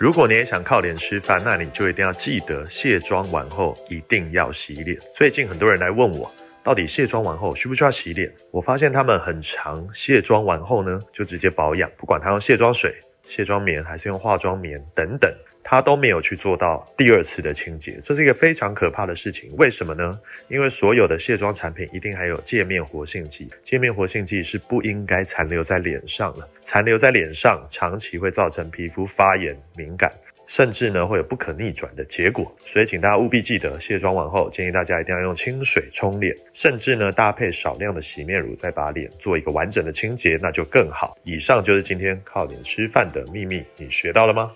如果你也想靠脸吃饭，那你就一定要记得卸妆完后一定要洗脸。最近很多人来问我，到底卸妆完后需不需要洗脸？我发现他们很常卸妆完后呢，就直接保养，不管他用卸妆水、卸妆棉还是用化妆棉等等。他都没有去做到第二次的清洁，这是一个非常可怕的事情。为什么呢？因为所有的卸妆产品一定还有界面活性剂，界面活性剂是不应该残留在脸上的，残留在脸上长期会造成皮肤发炎、敏感，甚至呢会有不可逆转的结果。所以请大家务必记得，卸妆完后建议大家一定要用清水冲脸，甚至呢搭配少量的洗面乳，再把脸做一个完整的清洁，那就更好。以上就是今天靠脸吃饭的秘密，你学到了吗？